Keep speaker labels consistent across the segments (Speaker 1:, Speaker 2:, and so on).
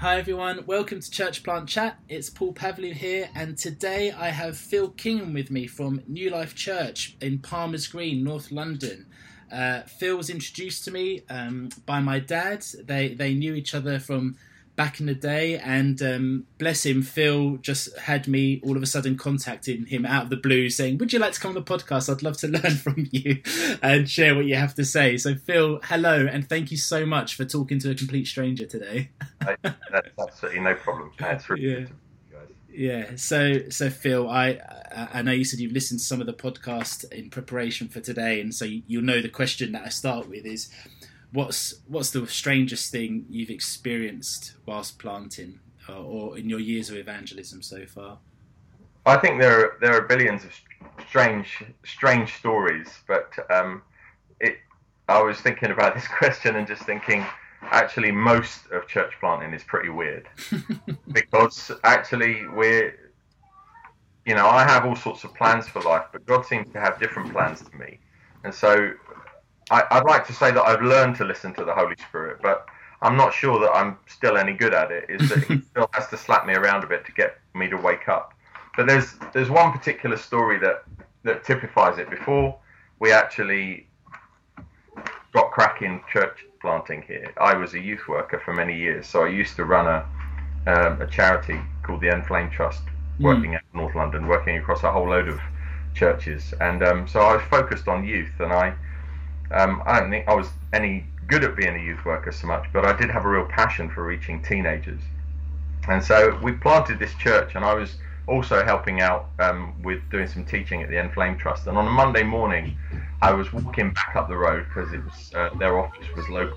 Speaker 1: Hi everyone, welcome to Church Plant Chat. It's Paul Pavlin here, and today I have Phil Kingham with me from New Life Church in Palmer's Green, North London. Uh, Phil was introduced to me um, by my dad. They they knew each other from back in the day, and um, bless him, Phil just had me all of a sudden contacting him out of the blue, saying, "Would you like to come on the podcast? I'd love to learn from you and share what you have to say." So, Phil, hello, and thank you so much for talking to a complete stranger today.
Speaker 2: That's absolutely no problem. That's really
Speaker 1: yeah. Yeah. So, so Phil, I I know you said you've listened to some of the podcast in preparation for today, and so you'll know the question that I start with is, what's what's the strangest thing you've experienced whilst planting, or, or in your years of evangelism so far?
Speaker 2: I think there are there are billions of strange strange stories, but um, it. I was thinking about this question and just thinking, actually, most of church planting is pretty weird because actually we're, you know, I have all sorts of plans for life, but God seems to have different plans to me, and so I, would like to say that I've learned to listen to the Holy Spirit, but I'm not sure that I'm still any good at it. Is that he still has to slap me around a bit to get me to wake up. But there's there's one particular story that that typifies it. Before we actually got cracking church planting here, I was a youth worker for many years. So I used to run a um, a charity called the Enflame Trust, hmm. working mm. at North London, working across a whole load of churches, and um, so I was focused on youth, and I um, I don't think I was any good at being a youth worker so much, but I did have a real passion for reaching teenagers. And so we planted this church, and I was also helping out um, with doing some teaching at the Enflame Trust. And on a Monday morning, I was walking back up the road because it was uh, their office was local.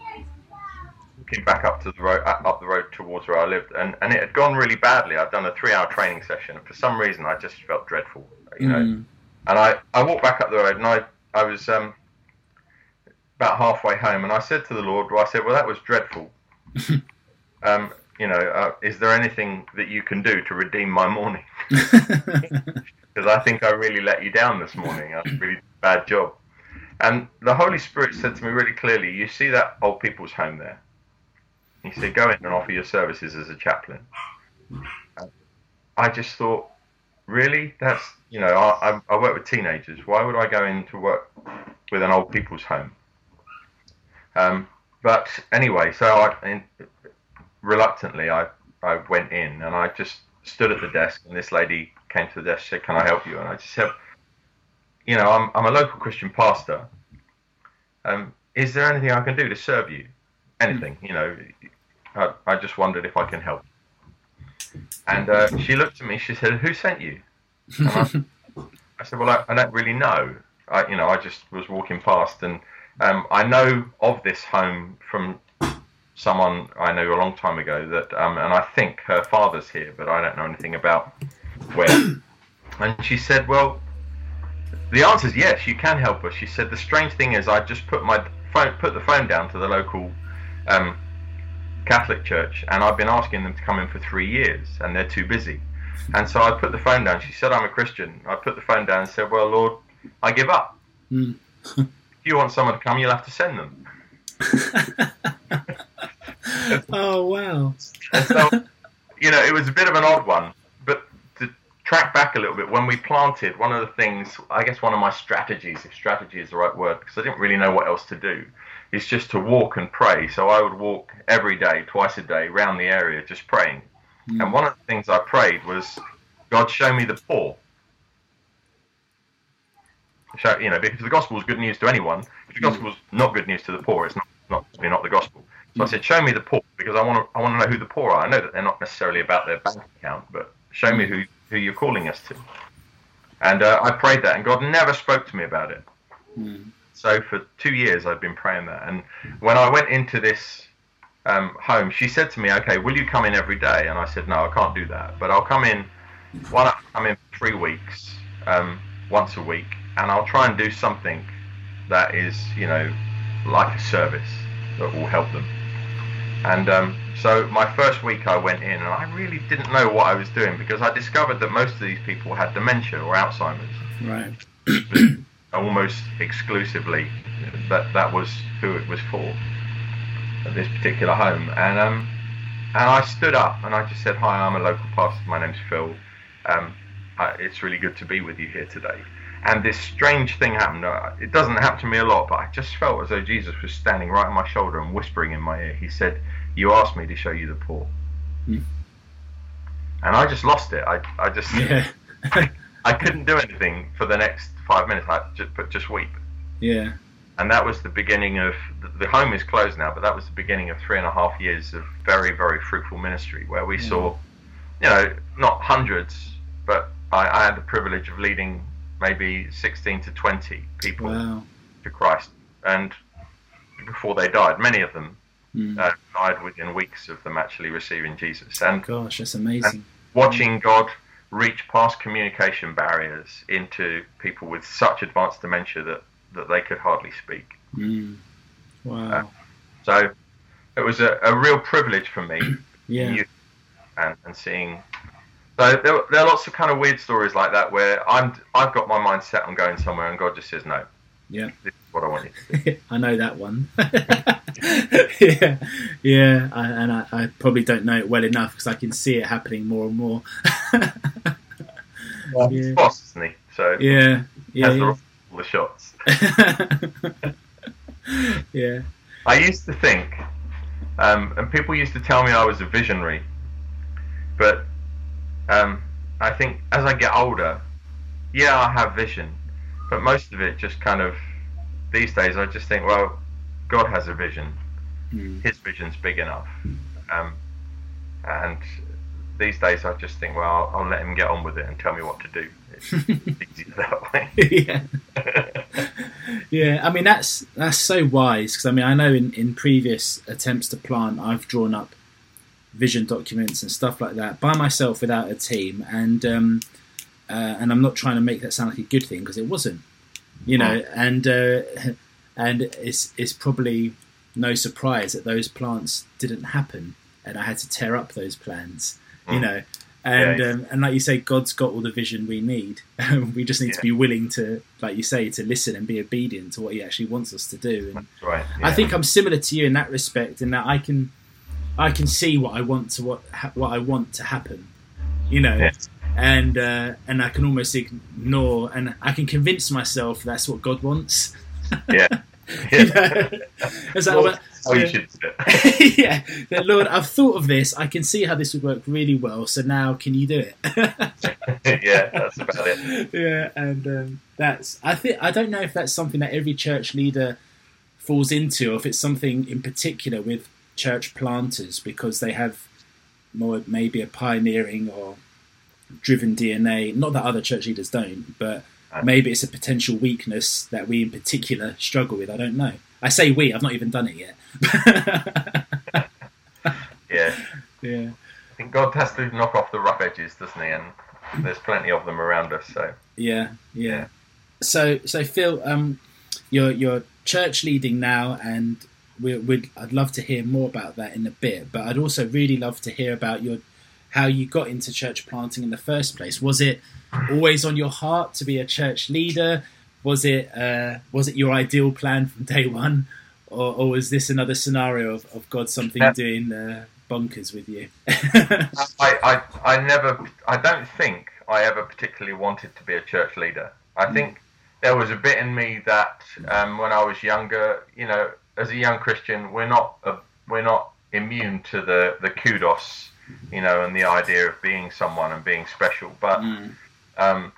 Speaker 2: Walking back up to the road, up the road towards where I lived, and, and it had gone really badly. I'd done a three-hour training session, and for some reason, I just felt dreadful, you know. Mm. And I, I walked back up the road, and I I was um, about halfway home, and I said to the Lord, well, I said, well, that was dreadful. um, you know, uh, is there anything that you can do to redeem my morning? Because I think I really let you down this morning. I really did a bad job. And the Holy Spirit said to me really clearly, you see that old people's home there? He said, go in and offer your services as a chaplain. I just thought, really? That's, you know, I, I work with teenagers. Why would I go in to work with an old people's home? Um, but anyway, so I in, reluctantly I, I went in and I just stood at the desk and this lady came to the desk and said, "Can I help you?" And I just said, "You know, I'm I'm a local Christian pastor. Um, is there anything I can do to serve you? Anything? You know, I, I just wondered if I can help." And uh, she looked at me. She said, "Who sent you?" I, I, said, "Well, I, I don't really know. I, you know, I just was walking past and." Um, I know of this home from someone I knew a long time ago that, um, and I think her father's here, but I don't know anything about where. and she said, "Well, the answer is yes, you can help us." She said, "The strange thing is, I just put my phone, put the phone down to the local um, Catholic church, and I've been asking them to come in for three years, and they're too busy." And so I put the phone down. She said, "I'm a Christian." I put the phone down and said, "Well, Lord, I give up." If you want someone to come, you'll have to send them.
Speaker 1: oh wow!
Speaker 2: so, you know, it was a bit of an odd one, but to track back a little bit, when we planted, one of the things, I guess, one of my strategies, if strategy is the right word, because I didn't really know what else to do, is just to walk and pray. So I would walk every day, twice a day, around the area, just praying. Mm. And one of the things I prayed was, God, show me the poor show, you know, because the gospel is good news to anyone. If the mm. gospel is not good news to the poor, it's not not not the gospel. So I mm. said, show me the poor because I want to I want to know who the poor are. I know that they're not necessarily about their bank account, but show me mm. who who you're calling us to. And uh, I prayed that, and God never spoke to me about it. Mm. So for two years, I've been praying that. And when I went into this um, home, she said to me, "Okay, will you come in every day?" And I said, "No, I can't do that, but I'll come in. One, I'm in three weeks, um, once a week, and I'll try and do something that is, you know, like a service that will help them. And um, so my first week I went in and I really didn't know what I was doing because I discovered that most of these people had dementia or Alzheimer's.
Speaker 1: Right.
Speaker 2: almost exclusively that that was who it was for at this particular home. And um, and I stood up and I just said, "Hi, I'm a local pastor. My name's Phil. Um, uh, it's really good to be with you here today." And this strange thing happened. Uh, it doesn't happen to me a lot, but I just felt as though Jesus was standing right on my shoulder and whispering in my ear. He said, "You asked me to show you the poor," mm. and I just lost it. I, I just, yeah. I couldn't do anything for the next five minutes. I just, but just weep.
Speaker 1: Yeah.
Speaker 2: And that was the beginning of the home is closed now, but that was the beginning of three and a half years of very, very fruitful ministry where we yeah. saw, you know, not hundreds, but I, I had the privilege of leading maybe 16 to 20 people wow. to Christ. And before they died, many of them mm. uh, died within weeks of them actually receiving Jesus. And
Speaker 1: oh gosh, that's amazing.
Speaker 2: Watching God reach past communication barriers into people with such advanced dementia that, that they could hardly speak.
Speaker 1: Mm. Wow. Uh,
Speaker 2: so it was a, a real privilege for me.
Speaker 1: yeah.
Speaker 2: And, and seeing so there, there, are lots of kind of weird stories like that where I'm I've got my mind set on going somewhere and God just says no.
Speaker 1: Yeah.
Speaker 2: This is what I want you to do.
Speaker 1: I know that one. yeah, yeah, I, and I, I, probably don't know it well enough because I can see it happening more and more.
Speaker 2: well, yeah. boss, isn't he? So
Speaker 1: yeah, yeah,
Speaker 2: yeah. The, all the shots.
Speaker 1: yeah.
Speaker 2: I used to think, um, and people used to tell me I was a visionary, but um, I think as I get older, yeah, I have vision, but most of it just kind of these days I just think, well, God has a vision. Mm. His vision's big enough, um, and these days I just think, well, I'll, I'll, let him get on with it and tell me what to do. It's easier that way.
Speaker 1: yeah. yeah, I mean that's that's so wise because I mean I know in, in previous attempts to plant I've drawn up vision documents and stuff like that by myself without a team, and um, uh, and I'm not trying to make that sound like a good thing because it wasn't, you know, and uh, and it's it's probably no surprise that those plants didn't happen, and I had to tear up those plans, you mm. know. And yeah, um, and like you say, God's got all the vision we need. we just need yeah. to be willing to, like you say, to listen and be obedient to what He actually wants us to do.
Speaker 2: And right. Yeah.
Speaker 1: I think I'm similar to you in that respect, in that I can I can see what I want to what what I want to happen, you know, yes. and uh, and I can almost ignore and I can convince myself that's what God wants.
Speaker 2: Yeah.
Speaker 1: yeah.
Speaker 2: well, oh, you should
Speaker 1: it. yeah, Lord, I've thought of this. I can see how this would work really well. So now, can you do it?
Speaker 2: yeah, that's about it.
Speaker 1: Yeah, and um, that's. I think I don't know if that's something that every church leader falls into, or if it's something in particular with church planters because they have more maybe a pioneering or driven DNA. Not that other church leaders don't, but maybe it's a potential weakness that we in particular struggle with. I don't know. I say we. I've not even done it yet.
Speaker 2: yeah.
Speaker 1: Yeah.
Speaker 2: I think God has to knock off the rough edges, doesn't he? And there's plenty of them around us. So.
Speaker 1: Yeah. Yeah. yeah. So so Phil, um, you're you're church leading now, and we, would I'd love to hear more about that in a bit, but I'd also really love to hear about your how you got into church planting in the first place. Was it always on your heart to be a church leader? Was it uh, was it your ideal plan from day one, or, or was this another scenario of, of God something yeah. doing uh, bonkers with you?
Speaker 2: I, I I never I don't think I ever particularly wanted to be a church leader. I mm. think there was a bit in me that um, when I was younger, you know, as a young Christian, we're not a, we're not immune to the the kudos, you know, and the idea of being someone and being special. But mm. um,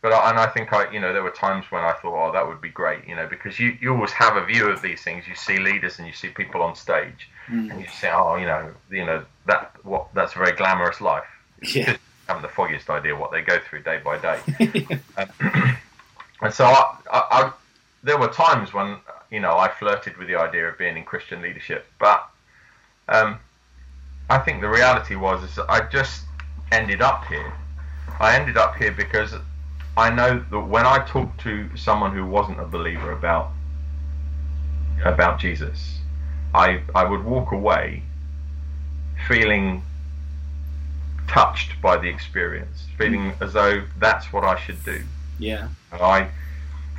Speaker 2: but I, and I think I, you know, there were times when I thought, oh, that would be great, you know, because you, you always have a view of these things. You see leaders and you see people on stage, mm. and you say, oh, you know, you know that what that's a very glamorous life.
Speaker 1: Yeah.
Speaker 2: haven't the foggiest idea what they go through day by day. um, and so I, I, I, there were times when you know, I flirted with the idea of being in Christian leadership, but um, I think the reality was is that I just ended up here. I ended up here because I know that when I talked to someone who wasn't a believer about about Jesus, I I would walk away feeling touched by the experience, feeling as though that's what I should do.
Speaker 1: Yeah.
Speaker 2: And I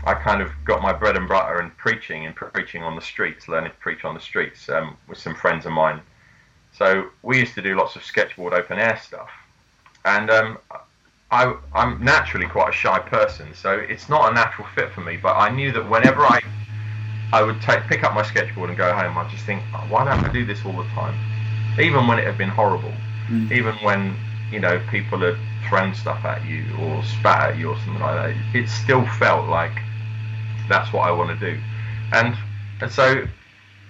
Speaker 2: I kind of got my bread and butter in preaching and preaching on the streets, learning to preach on the streets um, with some friends of mine. So we used to do lots of sketchboard open air stuff, and um, I, I'm naturally quite a shy person, so it's not a natural fit for me. But I knew that whenever I I would take pick up my sketchboard and go home, I'd just think, oh, why don't I do this all the time? Even when it had been horrible, mm. even when you know people had thrown stuff at you or spat at you or something like that, it still felt like that's what I want to do. And and so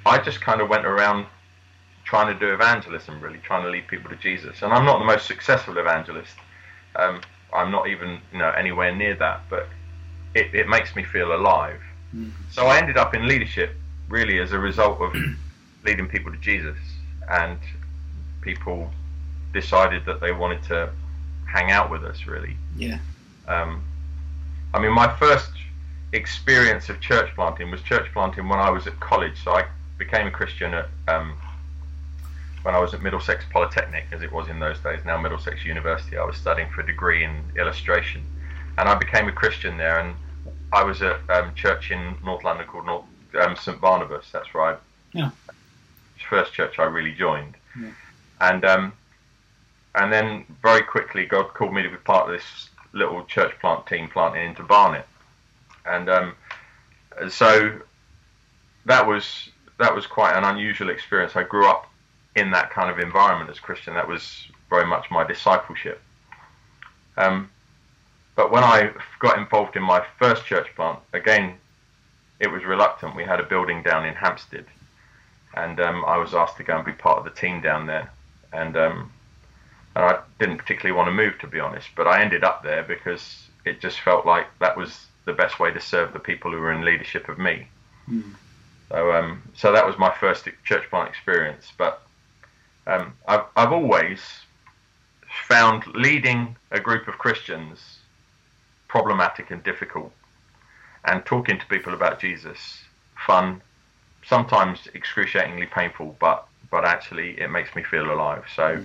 Speaker 2: I just kind of went around trying to do evangelism, really trying to lead people to Jesus. And I'm not the most successful evangelist. Um, I'm not even you know anywhere near that, but it, it makes me feel alive. Mm. So I ended up in leadership really as a result of leading people to Jesus, and people decided that they wanted to hang out with us. Really,
Speaker 1: yeah.
Speaker 2: Um, I mean, my first experience of church planting was church planting when I was at college. So I became a Christian at um, when I was at Middlesex Polytechnic, as it was in those days, now Middlesex University. I was studying for a degree in illustration, and I became a Christian there. And I was at um, church in North London called North, um, St Barnabas. That's right.
Speaker 1: Yeah.
Speaker 2: First church I really joined, yeah. and um, and then very quickly God called me to be part of this little church plant team planting into Barnet, and um, so that was that was quite an unusual experience. I grew up in that kind of environment as Christian. That was very much my discipleship. Um, but when I got involved in my first church plant, again, it was reluctant. We had a building down in Hampstead, and um, I was asked to go and be part of the team down there. And um, and I didn't particularly want to move, to be honest. But I ended up there because it just felt like that was the best way to serve the people who were in leadership of me. Mm. So um, so that was my first church plant experience. But um, I've I've always found leading a group of Christians problematic and difficult, and talking to people about Jesus fun, sometimes excruciatingly painful, but but actually it makes me feel alive. So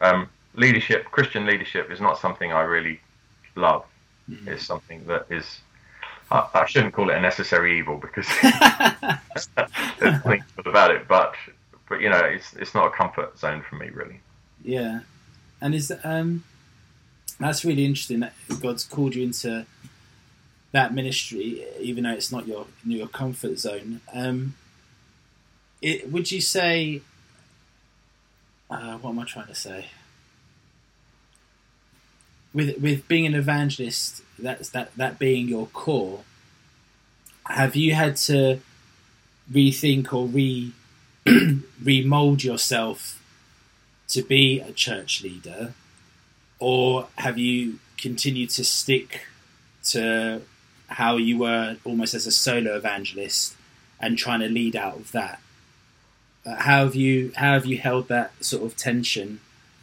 Speaker 2: um, leadership, Christian leadership, is not something I really love. Mm-hmm. It's something that is. I, I, shouldn't call it a necessary evil because there's nothing good about it, but but you know, it's it's not a comfort zone for me really.
Speaker 1: Yeah, and is um that's really interesting that God's called you into that ministry, even though it's not your your comfort zone. Um, it, would you say? Uh, what am I trying to say? With with being an evangelist, that's that that being your core. Have you had to rethink or re remold yourself to be a church leader? or have you continued to stick to how you were almost as a solo evangelist and trying to lead out of that? Uh, how have you how have you held that sort of tension?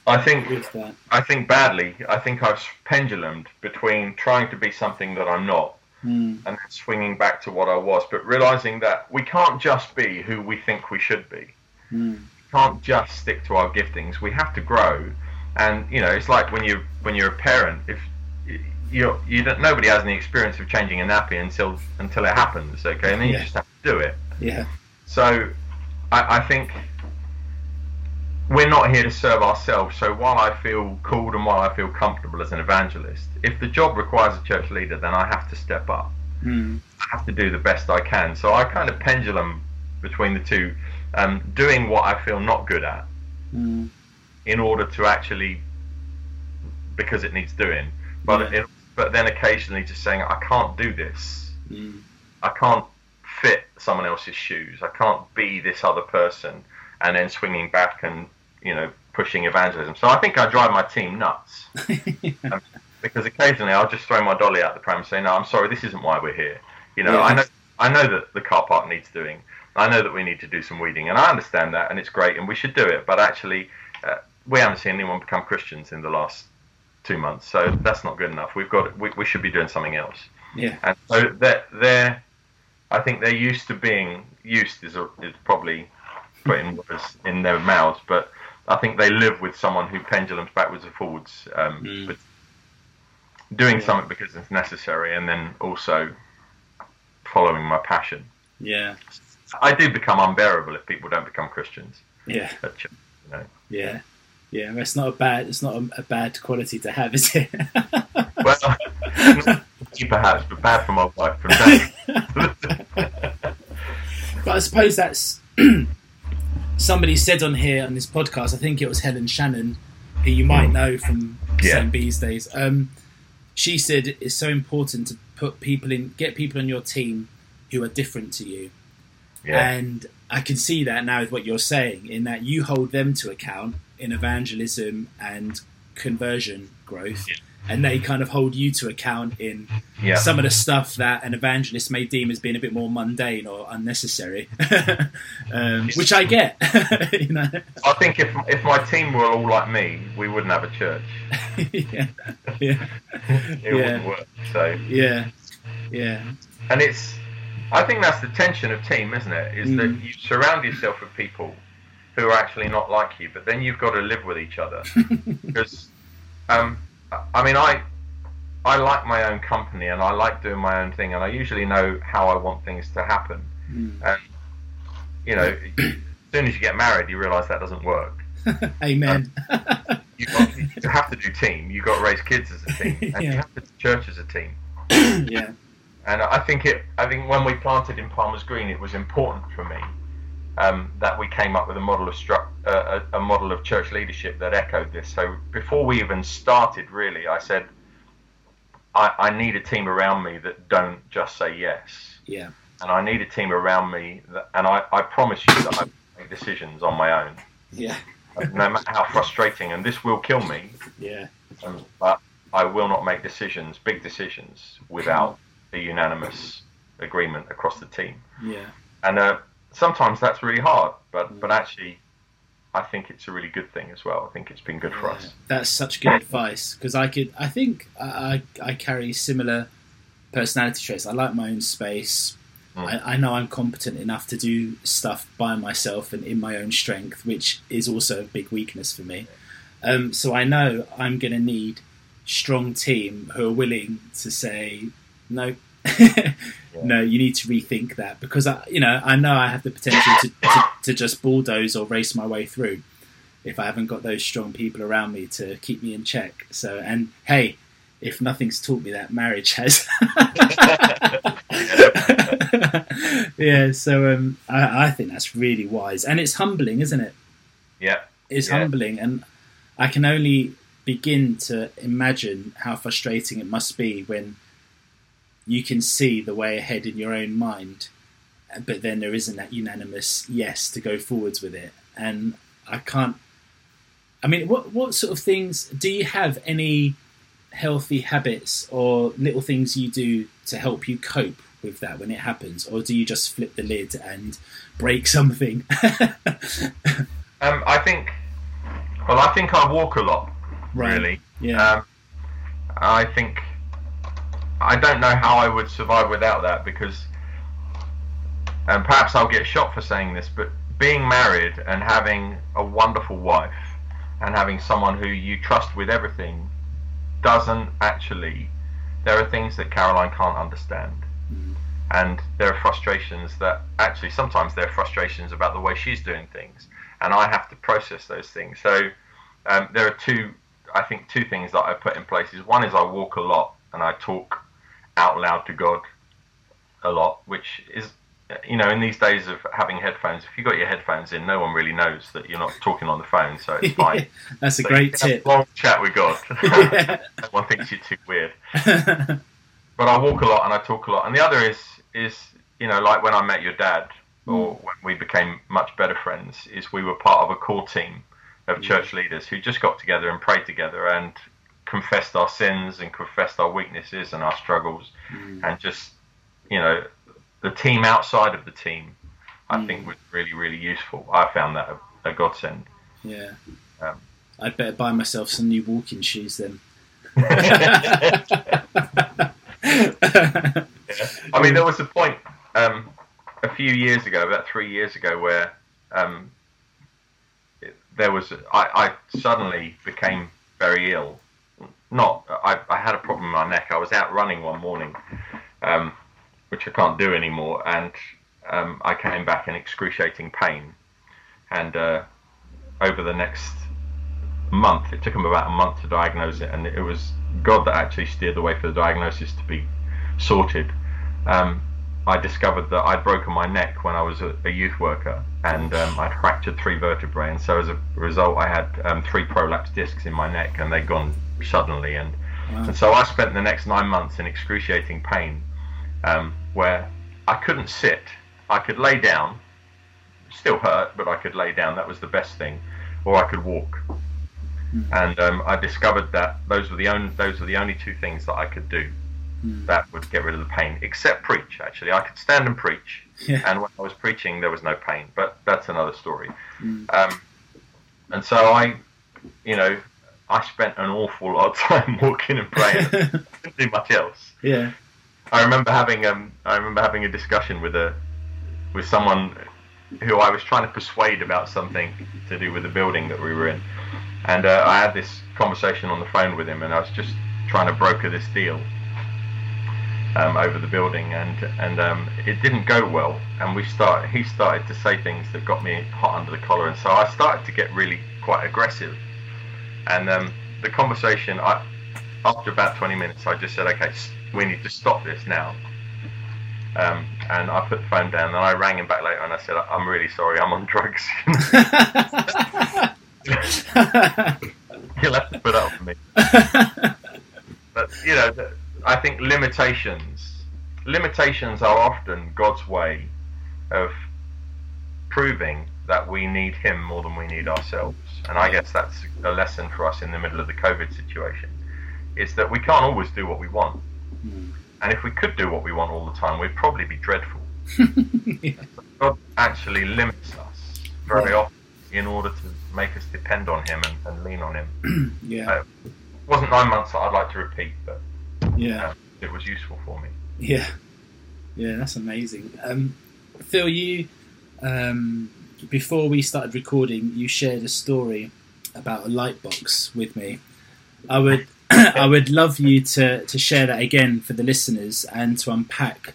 Speaker 2: I think I think badly. I think I've pendulumed between trying to be something that I'm not mm. and swinging back to what I was, but realizing that we can't just be who we think we should be. Mm. We can't just stick to our giftings. We have to grow and you know, it's like when you when you're a parent, if you you don't nobody has any experience of changing a nappy until until it happens, okay, and then you yeah. just have to do it.
Speaker 1: Yeah.
Speaker 2: So, I, I think we're not here to serve ourselves. So while I feel called and while I feel comfortable as an evangelist, if the job requires a church leader, then I have to step up. Mm. I have to do the best I can. So I kind of pendulum between the two, um, doing what I feel not good at, mm in order to actually because it needs doing. But yeah. it, but then occasionally just saying I can't do this. Mm. I can't fit someone else's shoes. I can't be this other person, and then swinging back and you know pushing evangelism. So I think I drive my team nuts um, because occasionally I'll just throw my dolly out the pram and say, "No, I'm sorry, this isn't why we're here." You know, yeah. I know I know that the car park needs doing. I know that we need to do some weeding, and I understand that, and it's great, and we should do it. But actually, uh, we haven't seen anyone become Christians in the last two months, so that's not good enough. We've got we, we should be doing something else.
Speaker 1: Yeah.
Speaker 2: And so they're, they're I think they're used to being used is a, is probably putting words in their mouths, but I think they live with someone who pendulums backwards and forwards, um, mm. but doing yeah. something because it's necessary, and then also following my passion.
Speaker 1: Yeah.
Speaker 2: I do become unbearable if people don't become Christians.
Speaker 1: Yeah.
Speaker 2: You know.
Speaker 1: Yeah. Yeah, it's not a bad. It's not a, a bad quality to have, is it?
Speaker 2: well, perhaps, but bad for my wife.
Speaker 1: But I suppose that's somebody said on here on this podcast. I think it was Helen Shannon, who you might know from
Speaker 2: Yeah.
Speaker 1: St. B's days. Um, she said it's so important to put people in, get people on your team who are different to you.
Speaker 2: yeah,
Speaker 1: And I can see that now with what you're saying, in that you hold them to account in evangelism and conversion growth,
Speaker 2: Yeah.
Speaker 1: And they kind of hold you to account in
Speaker 2: yeah.
Speaker 1: some of the stuff that an evangelist may deem as being a bit more mundane or unnecessary, um, which I get. you know,
Speaker 2: I think if if my team were all like me, we wouldn't have a church.
Speaker 1: yeah, yeah,
Speaker 2: It
Speaker 1: Yeah.
Speaker 2: wouldn't work. So,
Speaker 1: yeah, yeah,
Speaker 2: and it's, I think that's the tension of team, isn't it? Is that
Speaker 1: Mm.
Speaker 2: you surround yourself with people who are actually not like you, but then you've got to live with each other. Because, um, I mean, I. I like my own company and I like doing my own thing, and I usually know how I want things to happen.
Speaker 1: Mm.
Speaker 2: And you know, as soon as you get married, you realise that doesn't work.
Speaker 1: Amen.
Speaker 2: You, got, you have to do team. You got to raise kids as a team, and
Speaker 1: Yeah.
Speaker 2: you have to do church as a team.
Speaker 1: yeah,
Speaker 2: And I think it. I think when we planted in Palmer's Green, it was important for me um, that we came up with a model of stru- uh, a, a model of church leadership that echoed this. So before we even started, really, I said, I, I need a team around me that don't just say yes.
Speaker 1: yeah,
Speaker 2: and I need a team around me, that, and I, I promise you that I make decisions on my own,
Speaker 1: yeah,
Speaker 2: no matter how frustrating, and this will kill me,
Speaker 1: yeah,
Speaker 2: um, but I will not make decisions, big decisions, without a unanimous agreement across the team.
Speaker 1: yeah.
Speaker 2: And uh, sometimes that's really hard, but, but actually, I think it's a really good thing as well. I think it's been good for us.
Speaker 1: That's such good advice because I could. I think I, I I carry similar personality traits. I like my own space.
Speaker 2: Mm.
Speaker 1: I, I know I'm competent enough to do stuff by myself and in my own strength, which is also a big weakness for me. Um, so I know I'm going to need strong team who are willing to say no. No, you need to rethink that because I, you know, I know I have the potential to, to, to just bulldoze or race my way through if I haven't got those strong people around me to keep me in check. So, and hey, if nothing's taught me that, marriage has. yeah, so um, I, I think that's really wise, and it's humbling, isn't it?
Speaker 2: Yeah,
Speaker 1: It's
Speaker 2: Yeah.
Speaker 1: humbling, and I can only begin to imagine how frustrating it must be when you can see the way ahead in your own mind, but then there isn't that unanimous yes to go forwards with it. And I can't. I mean, what what sort of things do you have? Any healthy habits or little things you do to help you cope with that when it happens, or do you just flip the lid and break something?
Speaker 2: um, I think. Well, I think I walk a lot.
Speaker 1: Right.
Speaker 2: Really.
Speaker 1: yeah.
Speaker 2: Um, I think I don't know how I would survive without that because, and perhaps I'll get shot for saying this, but being married and having a wonderful wife and having someone who you trust with everything doesn't actually. There are things that Caroline can't understand.
Speaker 1: Mm.
Speaker 2: And there are frustrations that actually sometimes there are frustrations about the way she's doing things, and I have to process those things. So um, there are two, I think, two things that I put in place. Is one is I walk a lot and I talk out loud to God a lot, which is, you know, in these days of having headphones, if you've got your headphones in, no one really knows that you're not talking on the phone, so it's fine.
Speaker 1: That's a
Speaker 2: So
Speaker 1: great
Speaker 2: you can have
Speaker 1: tip.
Speaker 2: a long chat with God.
Speaker 1: Yeah.
Speaker 2: no one thinks you're too weird but I walk a lot and I talk a lot. And the other is is you know like when I met your dad mm. or when we became much better friends is we were part of a core team of church leaders who just got together and prayed together and confessed our sins and confessed our weaknesses and our struggles
Speaker 1: Mm.
Speaker 2: and just you know the team outside of the team I
Speaker 1: Mm.
Speaker 2: think was really really useful. I found that a, a godsend.
Speaker 1: yeah.
Speaker 2: Um,
Speaker 1: I'd better buy myself some new walking shoes then.
Speaker 2: I mean, there was a point um, a few years ago, about three years ago, where um, it- there was I, I suddenly became very ill. Not I, I had a problem in my neck. I was out running one morning, um, which I can't do anymore, and um, I came back in excruciating pain. And uh, over the next month. It took them about a month to diagnose it, and it was God that actually steered the way for the diagnosis to be sorted. Um, I discovered that I'd broken my neck when I was a, a youth worker, and um, I'd fractured three vertebrae. And so as a result, I had um, three prolapse discs in my neck, and they'd gone suddenly. And, wow. and so I spent the next nine months in excruciating pain, um, where I couldn't sit. I could lay down, still hurt, but I could lay down. That was the best thing, or I could walk. Mm. And um, I discovered that those were the only those were the only two things that I could do mm. that would get rid of the pain, except preach. Actually, I could stand and preach, yeah. and when I was preaching, there was no pain. But that's another story. Mm. Um, and so I, you know, I spent an awful lot of time walking and praying. didn't do much else.
Speaker 1: Yeah.
Speaker 2: I remember having um, I remember having a discussion with a with someone who I was trying to persuade about something to do with the building that we were in, and uh, I had this conversation on the phone with him, and I was just trying to broker this deal um, over the building, and and um, it didn't go well. And we start he started to say things that got me hot under the collar, and so I started to get really quite aggressive. And um, the conversation, I after about 20 minutes, I just said, okay, we need to stop this now. Um, and I put the phone down, and I rang him back later, and I said, I'm really sorry, I'm on drugs. You'll have to put up with me. but you know, I think limitations limitations are often God's way of proving that we need Him more than we need ourselves. And I guess that's a lesson for us in the middle of the COVID situation. Is that we can't always do what we want. Mm. And if we could do what we want all the time, we'd probably be dreadful. yeah. God actually limits us very yeah. often in order to make us depend on Him and, and lean on Him.
Speaker 1: yeah. Uh,
Speaker 2: it wasn't nine months that I'd like to repeat, but
Speaker 1: yeah,
Speaker 2: it was useful for me.
Speaker 1: Yeah, yeah, that's amazing. Um, Phil, you um, before we started recording, you shared a story about a light box with me. I would I would love you to to share that again for the listeners and to unpack,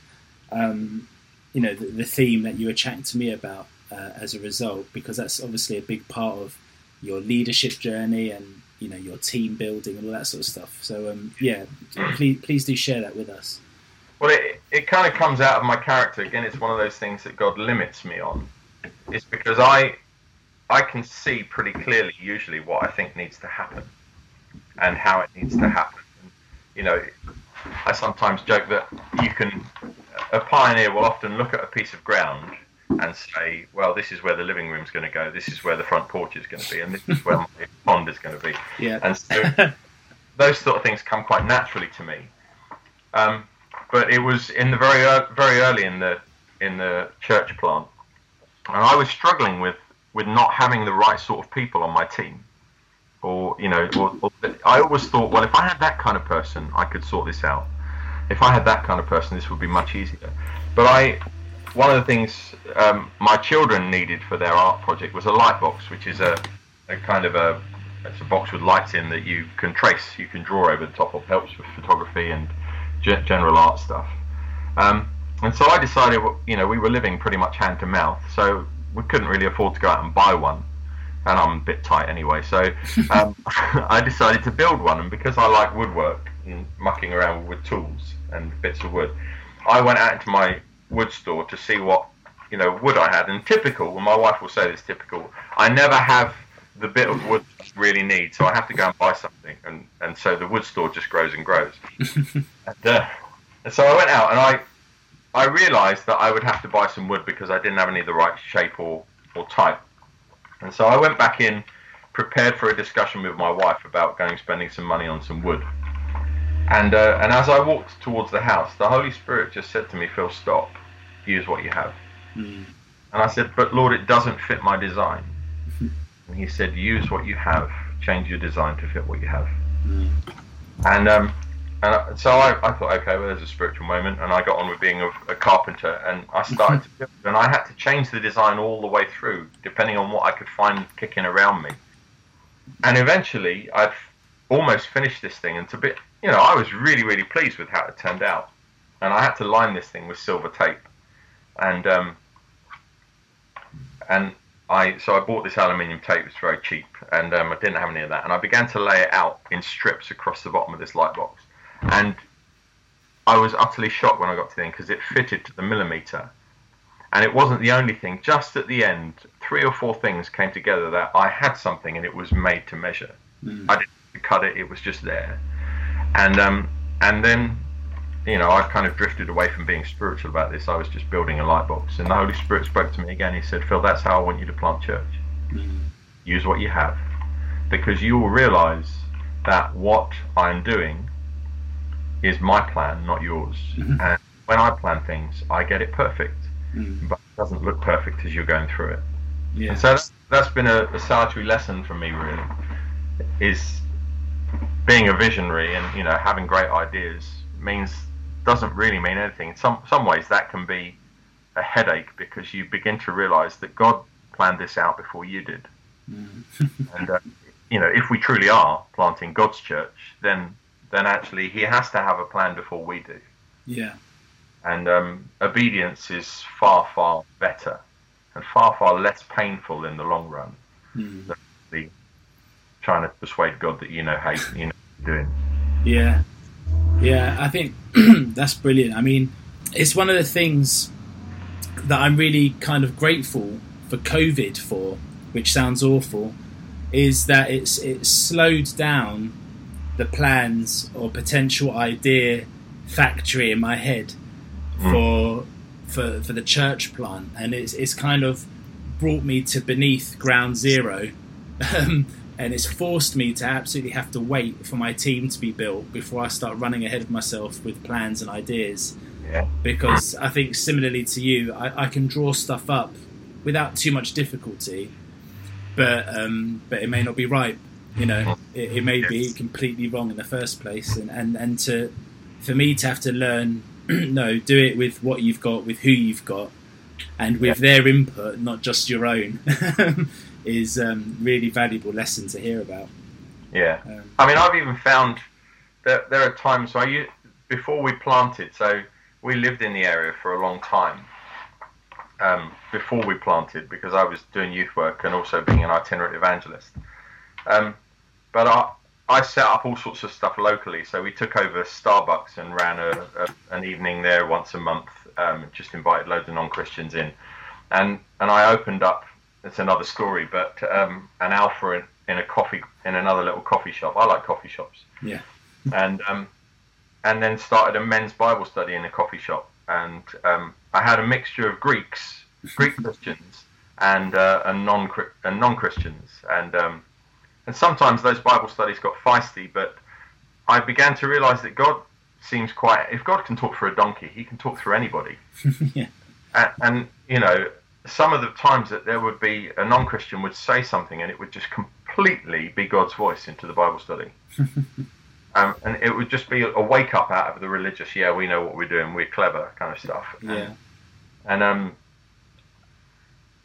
Speaker 1: um, you know, the, the, theme that you were chatting to me about uh, as a result, because that's obviously a big part of your leadership journey and you know your team building and all that sort of stuff. So um, yeah, please please do share that with us.
Speaker 2: Well, it it kind of comes out of my character. Again, it's one of those things that God limits me on. It's because I I can see pretty clearly usually what I think needs to happen and how it needs to happen. And, you know, I sometimes joke that you can a pioneer will often look at a piece of ground and say, well, this is where the living room's going to go, this is where the front porch is going to be, and this is where my pond is going to be.
Speaker 1: Yeah.
Speaker 2: And so those sort of things come quite naturally to me. Um, but it was in the very very early in the in the church plant, and I was struggling with with not having the right sort of people on my team, or you know, or, or I always thought, well, if I had that kind of person, I could sort this out. If I had that kind of person, this would be much easier. But I one of the things um, my children needed for their art project was a light box, which is a, a kind of a it's a box with lights in that you can trace, you can draw over the top of. Helps with photography and ge- general art stuff. Um, and so I decided, you know, we were living pretty much hand to mouth, so we couldn't really afford to go out and buy one. And I'm a bit tight anyway, so um, I decided to build one. And because I like woodwork and mucking around with tools and bits of wood, I went out into my wood store to see what you know wood I had. And typical, well, my wife will say this typical. I never have the bit of wood I really need, so I have to go and buy something. And and so the wood store just grows and grows. and, uh, and so I went out and I I realised that I would have to buy some wood because I didn't have any of the right shape or or type. And so I went back in, prepared for a discussion with my wife about going spending some money on some wood. And uh, and as I walked towards the house, the Holy Spirit just said to me, "Phil, stop use what you have. Mm. And I said, but Lord, it doesn't fit my design. and he said, use what you have, change your design to fit what you have. Mm. And um, and so I, I thought, okay, well, there's a spiritual moment, and I got on with being a, a carpenter, and I started to build, and I had to change the design all the way through, depending on what I could find kicking around me. And eventually, I've almost finished this thing, and to be, you know, I was really, really pleased with how it turned out, and I had to line this thing with silver tape, and um, and I so I bought this aluminium tape. It's very cheap, and um, I didn't have any of that. And I began to lay it out in strips across the bottom of this light box, and I was utterly shocked when I got to the end because it fitted to the millimeter. And it wasn't the only thing. Just at the end, three or four things came together that I had something and it was made to measure. Mm. I didn't cut it; it was just there. And um, and then you know, I kind of drifted away from being spiritual about this. I was just building a light box, and the Holy Spirit spoke to me again. He said, "Phil, that's how I want you to plant church. Use what you have, because you will realize that what I'm doing is my plan, not yours. Mm-hmm. And when I plan things, I get it perfect, mm-hmm. but it doesn't look perfect as you're going through it. Yeah. And so that's, that's been a, a salutary lesson for me, really, is being a visionary and you know having great ideas means doesn't really mean anything. In some some ways, that can be a headache because you begin to realise that God planned this out before you did. Mm. and uh, you know, if we truly are planting God's church, then then actually He has to have a plan before we do.
Speaker 1: Yeah.
Speaker 2: And um, obedience is far far better and far far less painful in the long run mm. than the trying to persuade God that you know how you know doing.
Speaker 1: Yeah. Yeah, I think that's brilliant. I mean, it's one of the things that I'm really kind of grateful for COVID for, which sounds awful, is that it's it's slowed down the plans or potential idea factory in my head hmm. for for for the church plant, and it's it's kind of brought me to beneath ground zero. Um, and it's forced me to absolutely have to wait for my team to be built before I start running ahead of myself with plans and ideas.
Speaker 2: Yeah.
Speaker 1: Because I think similarly to you, I, I can draw stuff up without too much difficulty, but um, but it may not be right. You know, it, it may be completely wrong in the first place, and and and to for me to have to learn, no, do it with what you've got, with who you've got, and with yeah. their input, not just your own. is um, really valuable lesson to hear about.
Speaker 2: Yeah, um, I mean, I've even found that there are times where you, before we planted, so we lived in the area for a long time um, before we planted because I was doing youth work and also being an itinerant evangelist. Um, but I, I set up all sorts of stuff locally. So we took over Starbucks and ran a, a, an evening there once a month. Um, just invited loads of non-Christians in, and and I opened up it's another story. But um, an alpha in, in, a coffee in another little coffee shop. I like coffee shops.
Speaker 1: Yeah.
Speaker 2: and um, and then started a men's Bible study in a coffee shop, and um, I had a mixture of Greeks, Greek Christians, and uh, and non and non Christians, and um, and sometimes those Bible studies got feisty, but I began to realise that God seems quite. If God can talk through a donkey, He can talk through anybody.
Speaker 1: yeah.
Speaker 2: And, and, you know, some of the times that there would be a non-Christian would say something and it would just completely be God's voice into the Bible study. um, and it would just be a wake up out of the religious, yeah, we know what we're doing, we're clever kind of stuff.
Speaker 1: Yeah.
Speaker 2: And, and um,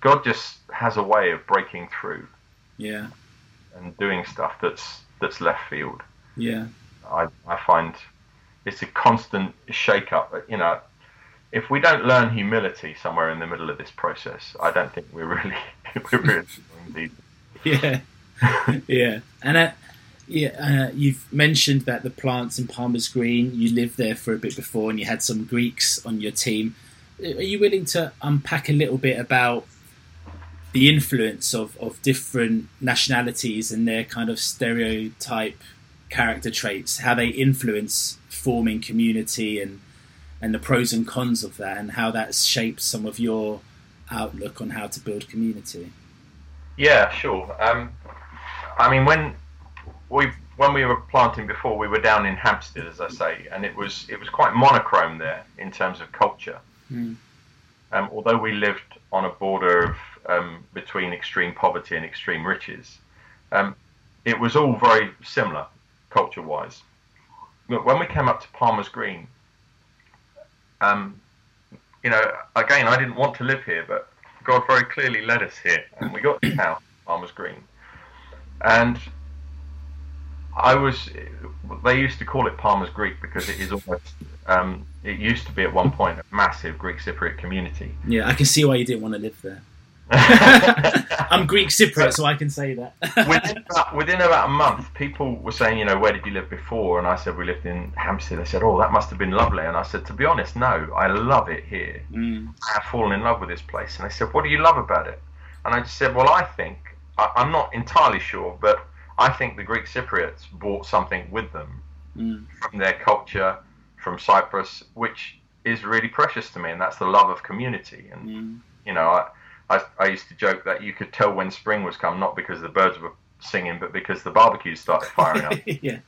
Speaker 2: God just has a way of breaking through.
Speaker 1: Yeah.
Speaker 2: And doing stuff that's that's left field.
Speaker 1: Yeah.
Speaker 2: I I find it's a constant shake up. You know, if we don't learn humility somewhere in the middle of this process, I don't think we're really we're really indeed.
Speaker 1: Yeah, yeah, and uh, yeah, uh, you've mentioned that the plants in Palmer's Green. You lived there for a bit before, and you had some Greeks on your team. Are you willing to unpack a little bit about the influence of, of different nationalities and their kind of stereotype character traits, how they influence forming community and and the pros and cons of that, and how that's shaped some of your outlook on how to build community.
Speaker 2: Yeah, sure. Um, I mean, when we when we were planting before, we were down in Hampstead, as I say, and it was it was quite monochrome there in terms of culture. Mm. Um, although we lived on a border of um, between extreme poverty and extreme riches, um, it was all very similar culture-wise. When we came up to Palmer's Green, um, you know, again, I didn't want to live here, but God very clearly led us here, and we got this house, Palmer's Green, and I was. They used to call it Palmer's Greek because it is almost. Um, it used to be at one point a massive Greek Cypriot community.
Speaker 1: Yeah, I can see why you didn't want to live there. I'm Greek Cypriot, so I can say that.
Speaker 2: within, about, within about a month, people were saying, you know, where did you live before? And I said, we lived in Hampstead. They said, oh, that must have been lovely. And I said, to be honest, no, I love it here.
Speaker 1: Mm.
Speaker 2: I have fallen in love with this place. And they said, what do you love about it? And I just said, well, I think, I, I'm not entirely sure, but I think the Greek Cypriots brought something with them
Speaker 1: Mm.
Speaker 2: from their culture, from Cyprus, which is really precious to me, and that's the love of community. And
Speaker 1: Mm.
Speaker 2: you know, I, I, I used to joke that you could tell when spring was come, not because the birds were singing, but because the barbecues started firing up.
Speaker 1: yeah.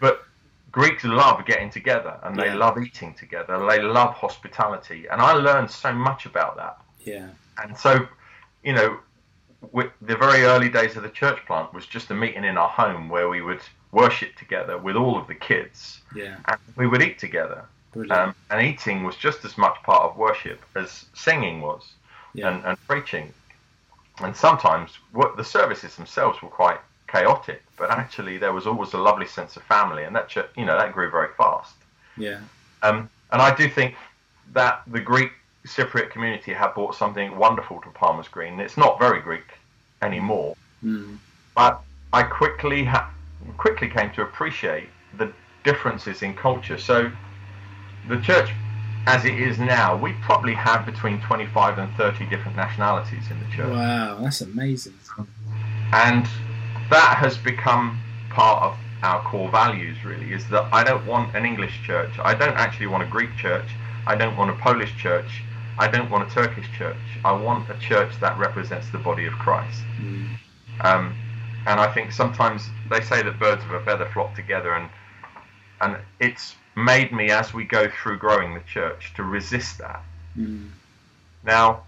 Speaker 2: But Greeks love getting together, and they
Speaker 1: Yeah.
Speaker 2: love eating together. They love hospitality, and I learned so much about that.
Speaker 1: Yeah.
Speaker 2: And so, you know, the very early days of the church plant was just a meeting in our home where we would worship together with all of the kids,
Speaker 1: Yeah.
Speaker 2: and we would eat together. Um, and eating was just as much part of worship as singing was,
Speaker 1: Yeah.
Speaker 2: and, and preaching. And sometimes what the services themselves were quite chaotic, but actually there was always a lovely sense of family, and that you know that grew very fast.
Speaker 1: yeah.
Speaker 2: Um, and I do think that the Greek Cypriot community have brought something wonderful to Palmer's Green. It's not very Greek anymore,
Speaker 1: Mm.
Speaker 2: but I quickly ha- quickly came to appreciate the differences in culture. So the church, as it is now, we probably have between 25 and 30 different nationalities in the church,
Speaker 1: Wow, that's amazing.
Speaker 2: and that has become part of our core values. Really, is that I don't want an English church. I don't actually want a Greek church. I don't want a Polish church. I don't want a Turkish church. I want a church that represents the body of Christ.
Speaker 1: Mm.
Speaker 2: Um, and I think sometimes they say that birds of a feather flock together, and and it's made me as we go through growing the church to resist that.
Speaker 1: Mm.
Speaker 2: Now,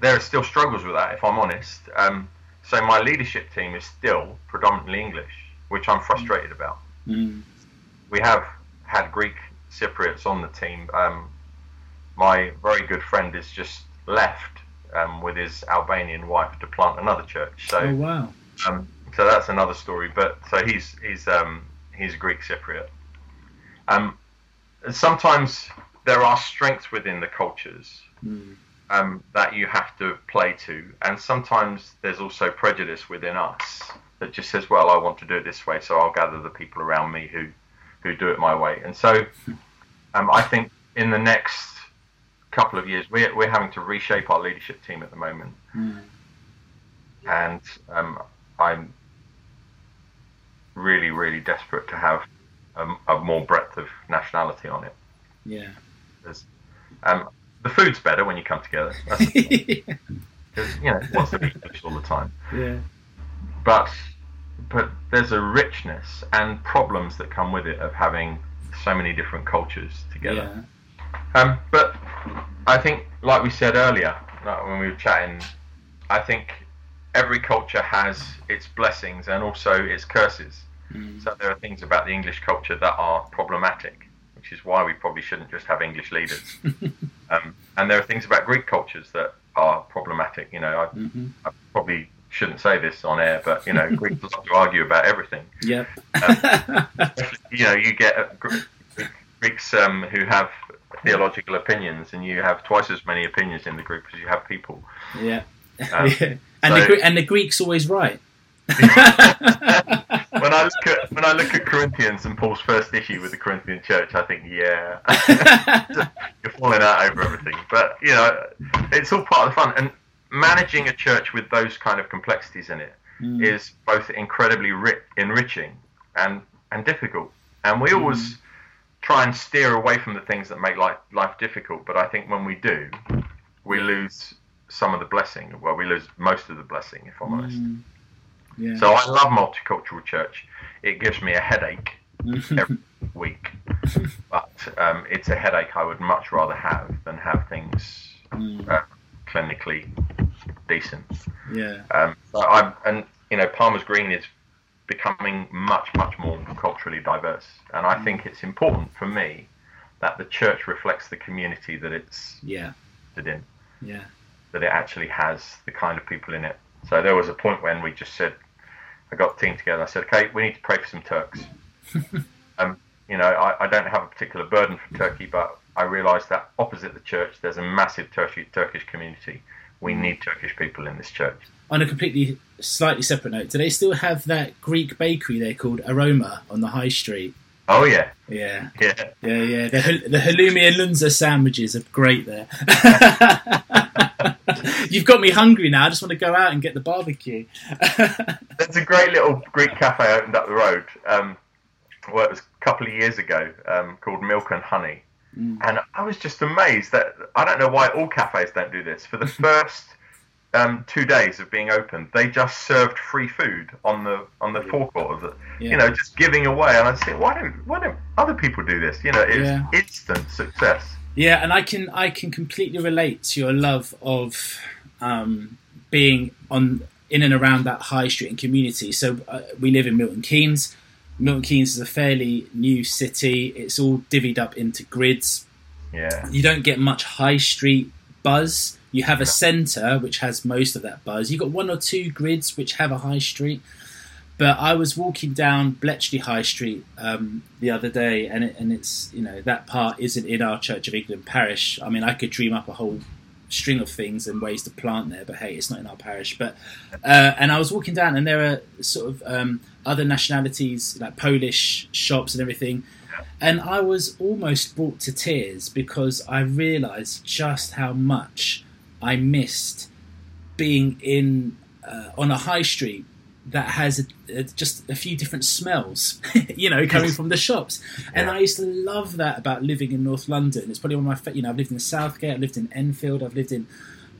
Speaker 2: there are still struggles with that, if I'm honest. Um, so my leadership team is still predominantly English, which I'm frustrated about.
Speaker 1: Mm.
Speaker 2: We have had Greek Cypriots on the team. Um, my very good friend has just left um, with his Albanian wife to plant another church. So.
Speaker 1: Oh wow.
Speaker 2: Um, so that's another story. But so he's he's um, he's Greek Cypriot. Um, sometimes there are strengths within the cultures
Speaker 1: Mm.
Speaker 2: um, that you have to play to, and sometimes there's also prejudice within us that just says, "Well, I want to do it this way, so I'll gather the people around me who who do it my way." And so, um, I think in the next couple of years, we're we're having to reshape our leadership team at the moment
Speaker 1: Mm.
Speaker 2: and um, I'm really, really desperate to have a, a more breadth of nationality on it.
Speaker 1: Yeah.
Speaker 2: Um, the food's better when you come together. That's
Speaker 1: yeah.
Speaker 2: you know wants to be all the time,
Speaker 1: Yeah.
Speaker 2: but but there's a richness and problems that come with it of having so many different cultures together.
Speaker 1: Yeah.
Speaker 2: Um, but I think, like we said earlier, like when we were chatting, I think every culture has its blessings and also its curses.
Speaker 1: Mm.
Speaker 2: So there are things about the English culture that are problematic, which is why we probably shouldn't just have English leaders. um, and there are things about Greek cultures that are problematic. You know, I,
Speaker 1: hmm
Speaker 2: I probably shouldn't say this on air, but you know, Greeks love to argue about everything.
Speaker 1: Yep.
Speaker 2: You know, you get uh, Greeks um, who have theological opinions, and you have twice as many opinions in the group as you have people.
Speaker 1: yeah.
Speaker 2: Um,
Speaker 1: yeah. And the
Speaker 2: so-
Speaker 1: Gre- and the Greek's always right.
Speaker 2: when I look at when I look at Corinthians and Paul's first issue with the Corinthian church, I think, yeah, you're falling out over everything. But you know, it's all part of the fun. And managing a church with those kind of complexities in it
Speaker 1: Mm.
Speaker 2: is both incredibly ri- enriching and and difficult. And we always try and steer away from the things that make life life difficult. But I think when we do, we lose some of the blessing. Well, we lose most of the blessing, if I'm honest.
Speaker 1: Mm. Yeah.
Speaker 2: So I love multicultural church. It gives me a headache every week, but um, it's a headache I would much rather have than have things
Speaker 1: Mm.
Speaker 2: uh, clinically decent.
Speaker 1: yeah.
Speaker 2: Um, so I'm, and you know, Palmer's Green is becoming much, much more culturally diverse, and I think it's important for me that the church reflects the community that it's
Speaker 1: Yeah.
Speaker 2: in,
Speaker 1: Yeah.
Speaker 2: that it actually has the kind of people in it. So there was a point when we just said, I got the team together. I said, okay, we need to pray for some Turks. um, you know, I, I don't have a particular burden for Turkey, but I realised that opposite the church, there's a massive Turkish Turkish community. We need Turkish people in this church.
Speaker 1: On a completely slightly separate note, do they still have that Greek bakery there called Aroma on the high street?
Speaker 2: Oh yeah,
Speaker 1: Yeah,
Speaker 2: yeah.
Speaker 1: yeah, yeah. The, the halloumi and lountza sandwiches are great there. You've got me hungry now. I just want to go out and get the barbecue.
Speaker 2: There's a great little Greek cafe opened up the road. Um, well, it was a couple of years ago, um, called Milk and Honey,
Speaker 1: Mm.
Speaker 2: and I was just amazed that I don't know why all cafes don't do this. For the first um, two days of being open, they just served free food on the on the forecourt of the,
Speaker 1: Yeah.
Speaker 2: you know, just giving away. And I said, why don't why don't other people do this? You know, it's
Speaker 1: Yeah.
Speaker 2: instant success.
Speaker 1: Yeah, and I can I can completely relate to your love of um, being on in and around that high street and community. So uh, we live in Milton Keynes. Milton Keynes is a fairly new city. It's all divvied up into grids.
Speaker 2: Yeah,
Speaker 1: You don't get much high street buzz. You have a centre which has most of that buzz. You've got one or two grids which have a high street. But I was walking down Bletchley High Street um, the other day, and it, and it's you know that part isn't in our Church of England parish. I mean, I could dream up a whole string of things and ways to plant there, but hey, it's not in our parish. But uh, and I was walking down, and there are sort of um, other nationalities like Polish shops and everything, and I was almost brought to tears because I realised just how much I missed being in uh, on a high street that has a, a, just a few different smells, you know, coming from the shops. And
Speaker 2: Yeah.
Speaker 1: I used to love that about living in North London. It's probably one of my, you know, I've lived in Southgate, I've lived in Enfield, I've lived in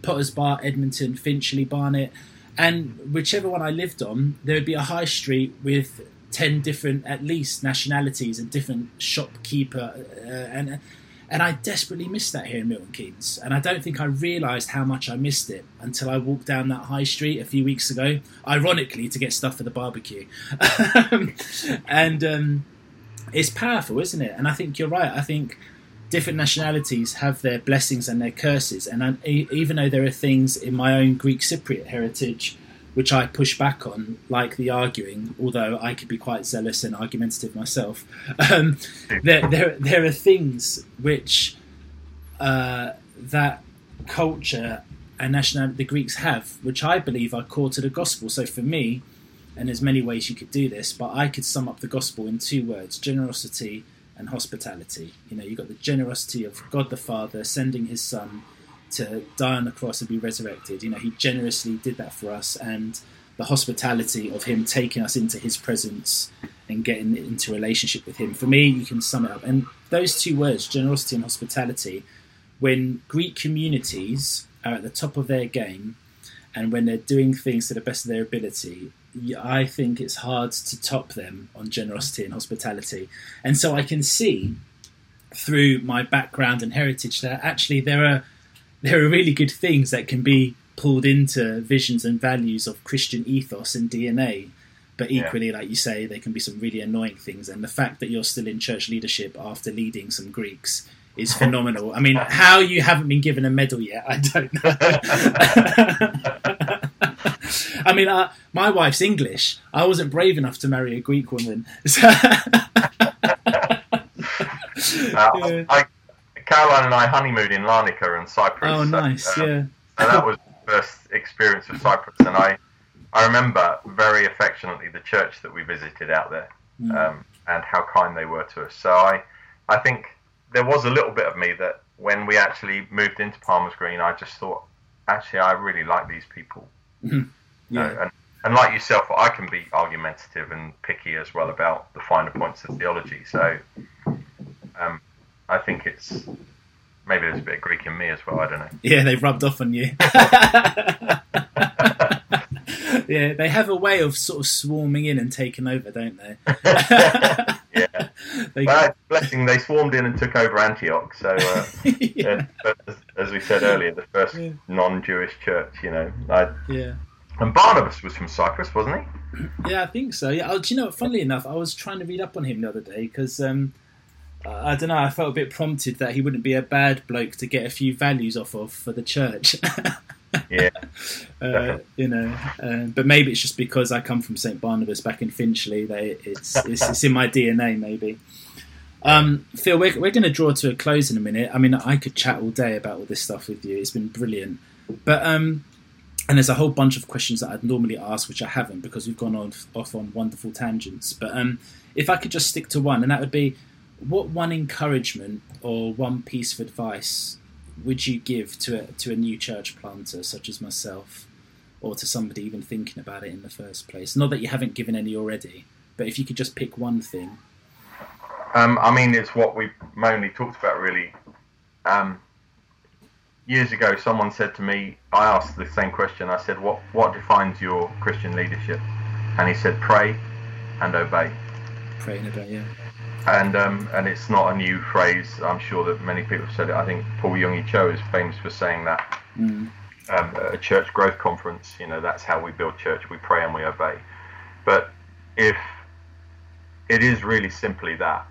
Speaker 1: Potter's Bar, Edmonton, Finchley, Barnet, and whichever one I lived on, there would be a high street with ten different, at least, nationalities and different shopkeeper, uh, and and I desperately missed that here in Milton Keynes. And I don't think I realised how much I missed it until I walked down that high street a few weeks ago, ironically, to get stuff for the barbecue. and um, it's powerful, isn't it? And I think you're right. I think different nationalities have their blessings and their curses. And I, even though there are things in my own Greek Cypriot heritage which I push back on, like the arguing, although I could be quite zealous and argumentative myself, um, there, there, there are things which uh, that culture and nationality the Greeks have, which I believe are core to the gospel. So for me, and there's many ways you could do this, but I could sum up the gospel in two words: generosity and hospitality. You know, you've got the generosity of God the Father sending His Son to die on the cross and be resurrected. You know, He generously did that for us, and the hospitality of Him taking us into His presence and getting into relationship with Him. For me, you can sum it up, and those two words, generosity and hospitality, when Greek communities are at the top of their game and when they're doing things to the best of their ability, I think it's hard to top them on generosity and hospitality. And so I can see through my background and heritage that actually there are there are really good things that can be pulled into visions and values of Christian ethos and DNA. But
Speaker 2: Yeah.
Speaker 1: equally, like you say, there can be some really annoying things. And the fact that you're still in church leadership after leading some Greeks is phenomenal. I mean, how you haven't been given a medal yet, I don't know. I mean, uh, my wife's English. I wasn't brave enough to marry a Greek woman. So-
Speaker 2: Uh,
Speaker 1: Yeah.
Speaker 2: I, Caroline and I honeymooned in Larnaca and Cyprus.
Speaker 1: oh, nice.
Speaker 2: uh,
Speaker 1: Yeah.
Speaker 2: and that was the first experience of Cyprus. And I, I remember very affectionately the church that we visited out there,
Speaker 1: Mm.
Speaker 2: um, and how kind they were to us. So I, I think there was a little bit of me that when we actually moved into Palmer's Green, I just thought, actually, I really like these people. Know,
Speaker 1: Yeah.
Speaker 2: and, and like yourself, I can be argumentative and picky as well about the finer points of theology. So um, I think it's maybe there's a bit of Greek in me as well. I don't know.
Speaker 1: Yeah, they've rubbed off on you. yeah, they have a way of sort of swarming in and taking over, don't they?
Speaker 2: yeah.
Speaker 1: They-
Speaker 2: Well, blessing, they swarmed in and took over Antioch. So, uh,
Speaker 1: yeah,
Speaker 2: as, as we said earlier, the first
Speaker 1: Yeah.
Speaker 2: non-Jewish church. You know, I,
Speaker 1: yeah.
Speaker 2: and Barnabas was from Cyprus, wasn't he?
Speaker 1: Yeah, I think so. Yeah, oh, do you know? Funnily enough, I was trying to read up on him the other day because um, I don't know. I felt a bit prompted that he wouldn't be a bad bloke to get a few values off of for the church.
Speaker 2: Yeah.
Speaker 1: uh, you know, uh, but maybe it's just because I come from St Barnabas back in Finchley. They, it's, it's it's in my DNA, maybe. Um, Phil, we're, we're going to draw to a close in a minute. I mean, I could chat all day about all this stuff with you. It's been brilliant. But um, and there's a whole bunch of questions that I'd normally ask, which I haven't because we've gone on off on wonderful tangents. But um, if I could just stick to one, and that would be, what one encouragement or one piece of advice would you give to a, to a new church planter such as myself, or to somebody even thinking about it in the first place? Not that you haven't given any already, but if you could just pick one thing.
Speaker 2: Um, I mean, it's what we mainly talked about, really. Um, years ago, someone said to me, I asked the same question. I said, "What what defines your Christian leadership?" And he said, "Pray and obey."
Speaker 1: Pray and obey, yeah.
Speaker 2: And um, and it's not a new phrase. I'm sure that many people have said it. I think Paul Yonggi Cho is famous for saying that.
Speaker 1: Mm.
Speaker 2: Um, a church growth conference, you know, that's how we build church. We pray and we obey. But if it is really simply that,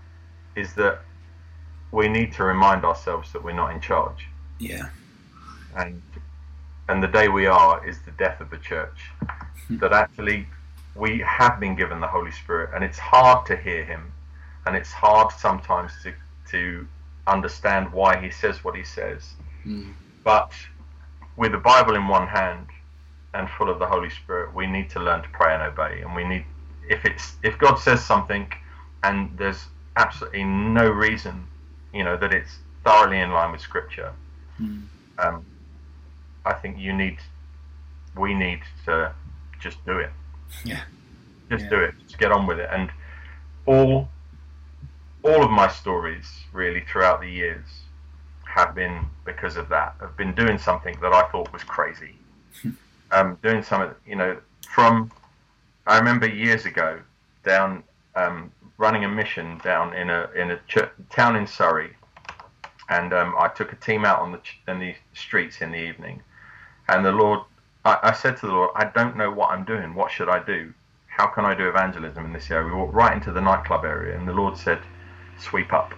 Speaker 2: is that we need to remind ourselves that we're not in charge.
Speaker 1: Yeah.
Speaker 2: And and the day we are is the death of the church. that actually we have been given the Holy Spirit, and it's hard to hear Him, and it's hard sometimes to to understand why He says what He says.
Speaker 1: Mm.
Speaker 2: But with the Bible in one hand and full of the Holy Spirit, we need to learn to pray and obey. And we need, if it's if God says something, and there's absolutely no reason, you know, that it's thoroughly in line with Scripture.
Speaker 1: Mm.
Speaker 2: Um, I think you need, we need to just do it.
Speaker 1: Yeah.
Speaker 2: Just
Speaker 1: Yeah.
Speaker 2: do it. Just get on with it. And all, all of my stories really throughout the years have been because of that. I've been doing something that I thought was crazy. um, doing something, you know, from. I remember years ago down um, running a mission down in a in a ch- town in Surrey, and um, I took a team out on the ch- in the streets in the evening, and the Lord, I, I said to the Lord, I don't know what I'm doing. What should I do? How can I do evangelism in this area? We walked right into the nightclub area, and the Lord said, sweep up.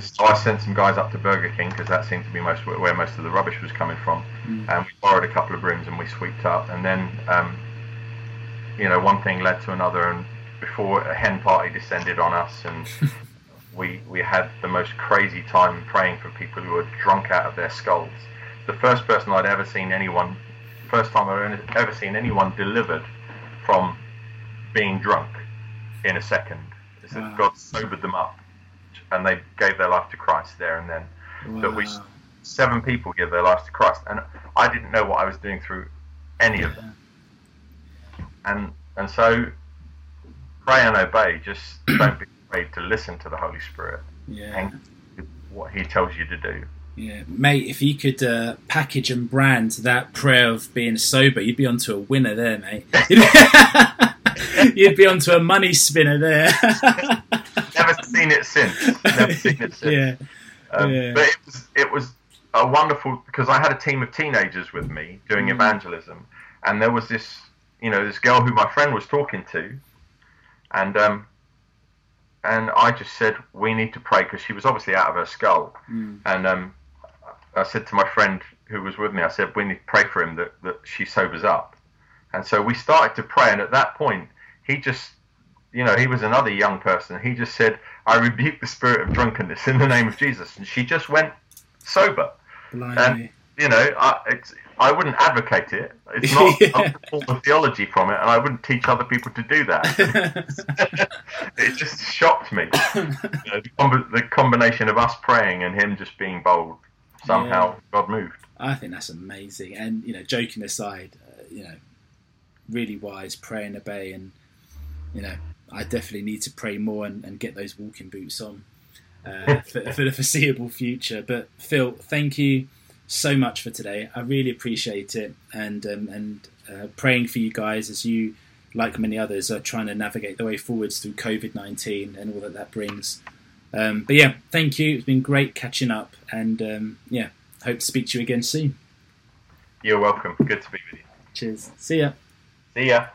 Speaker 2: so I sent some guys up to Burger King because that seemed to be most where most of the rubbish was coming from,
Speaker 1: Mm.
Speaker 2: and we borrowed a couple of brooms and we swept up, and then. Um, you know, one thing led to another, and before a hen party descended on us, and we we had the most crazy time praying for people who were drunk out of their skulls. The first person I'd ever seen anyone, first time I'd ever seen anyone delivered from being drunk in a second. Is that
Speaker 1: Wow.
Speaker 2: God sobered them up, and they gave their life to Christ there and then. That we seven people gave their lives to Christ, and I didn't know what I was doing through any of them and and so pray and obey. Just don't be afraid to listen to the Holy Spirit
Speaker 1: Yeah.
Speaker 2: and what He tells you to do.
Speaker 1: Yeah, mate. If you could uh, package and brand that prayer of being sober, you'd be onto a winner there, mate. you'd be onto a money spinner there.
Speaker 2: Never seen it since. Never seen it since.
Speaker 1: yeah,
Speaker 2: Um,
Speaker 1: yeah.
Speaker 2: But it was it was a wonderful because I had a team of teenagers with me doing
Speaker 1: Mm.
Speaker 2: evangelism, and there was this you know this girl who my friend was talking to, and um, and I just said we need to pray because she was obviously out of her skull,
Speaker 1: Mm.
Speaker 2: and um, I said to my friend who was with me, I said we need to pray for him that that she sobers up, and so we started to pray, and at that point he just you know, he was another young person. He just said, I rebuke the spirit of drunkenness in the name of Jesus. And she just went sober.
Speaker 1: Blimey.
Speaker 2: You know, I, it's, I wouldn't advocate it. It's not
Speaker 1: Yeah.
Speaker 2: a form of theology from it, and I wouldn't teach other people to do that. it just shocked me. You know, the, combi- the combination of us praying and him just being bold, somehow God moved.
Speaker 1: I think that's amazing. And you know, joking aside, uh, you know, really wise, pray and obey, and you know, I definitely need to pray more and, and get those walking boots on uh, for, for the foreseeable future. But Phil, thank you so much for today. I really appreciate it, and um, and uh, praying for you guys as you, like many others, are trying to navigate the way forwards through COVID nineteen and all that that brings. Um, but yeah, thank you. It's been great catching up, and um, yeah, hope to speak to you again soon.
Speaker 2: You're welcome. Good to be with you.
Speaker 1: Cheers. See ya.
Speaker 2: See ya.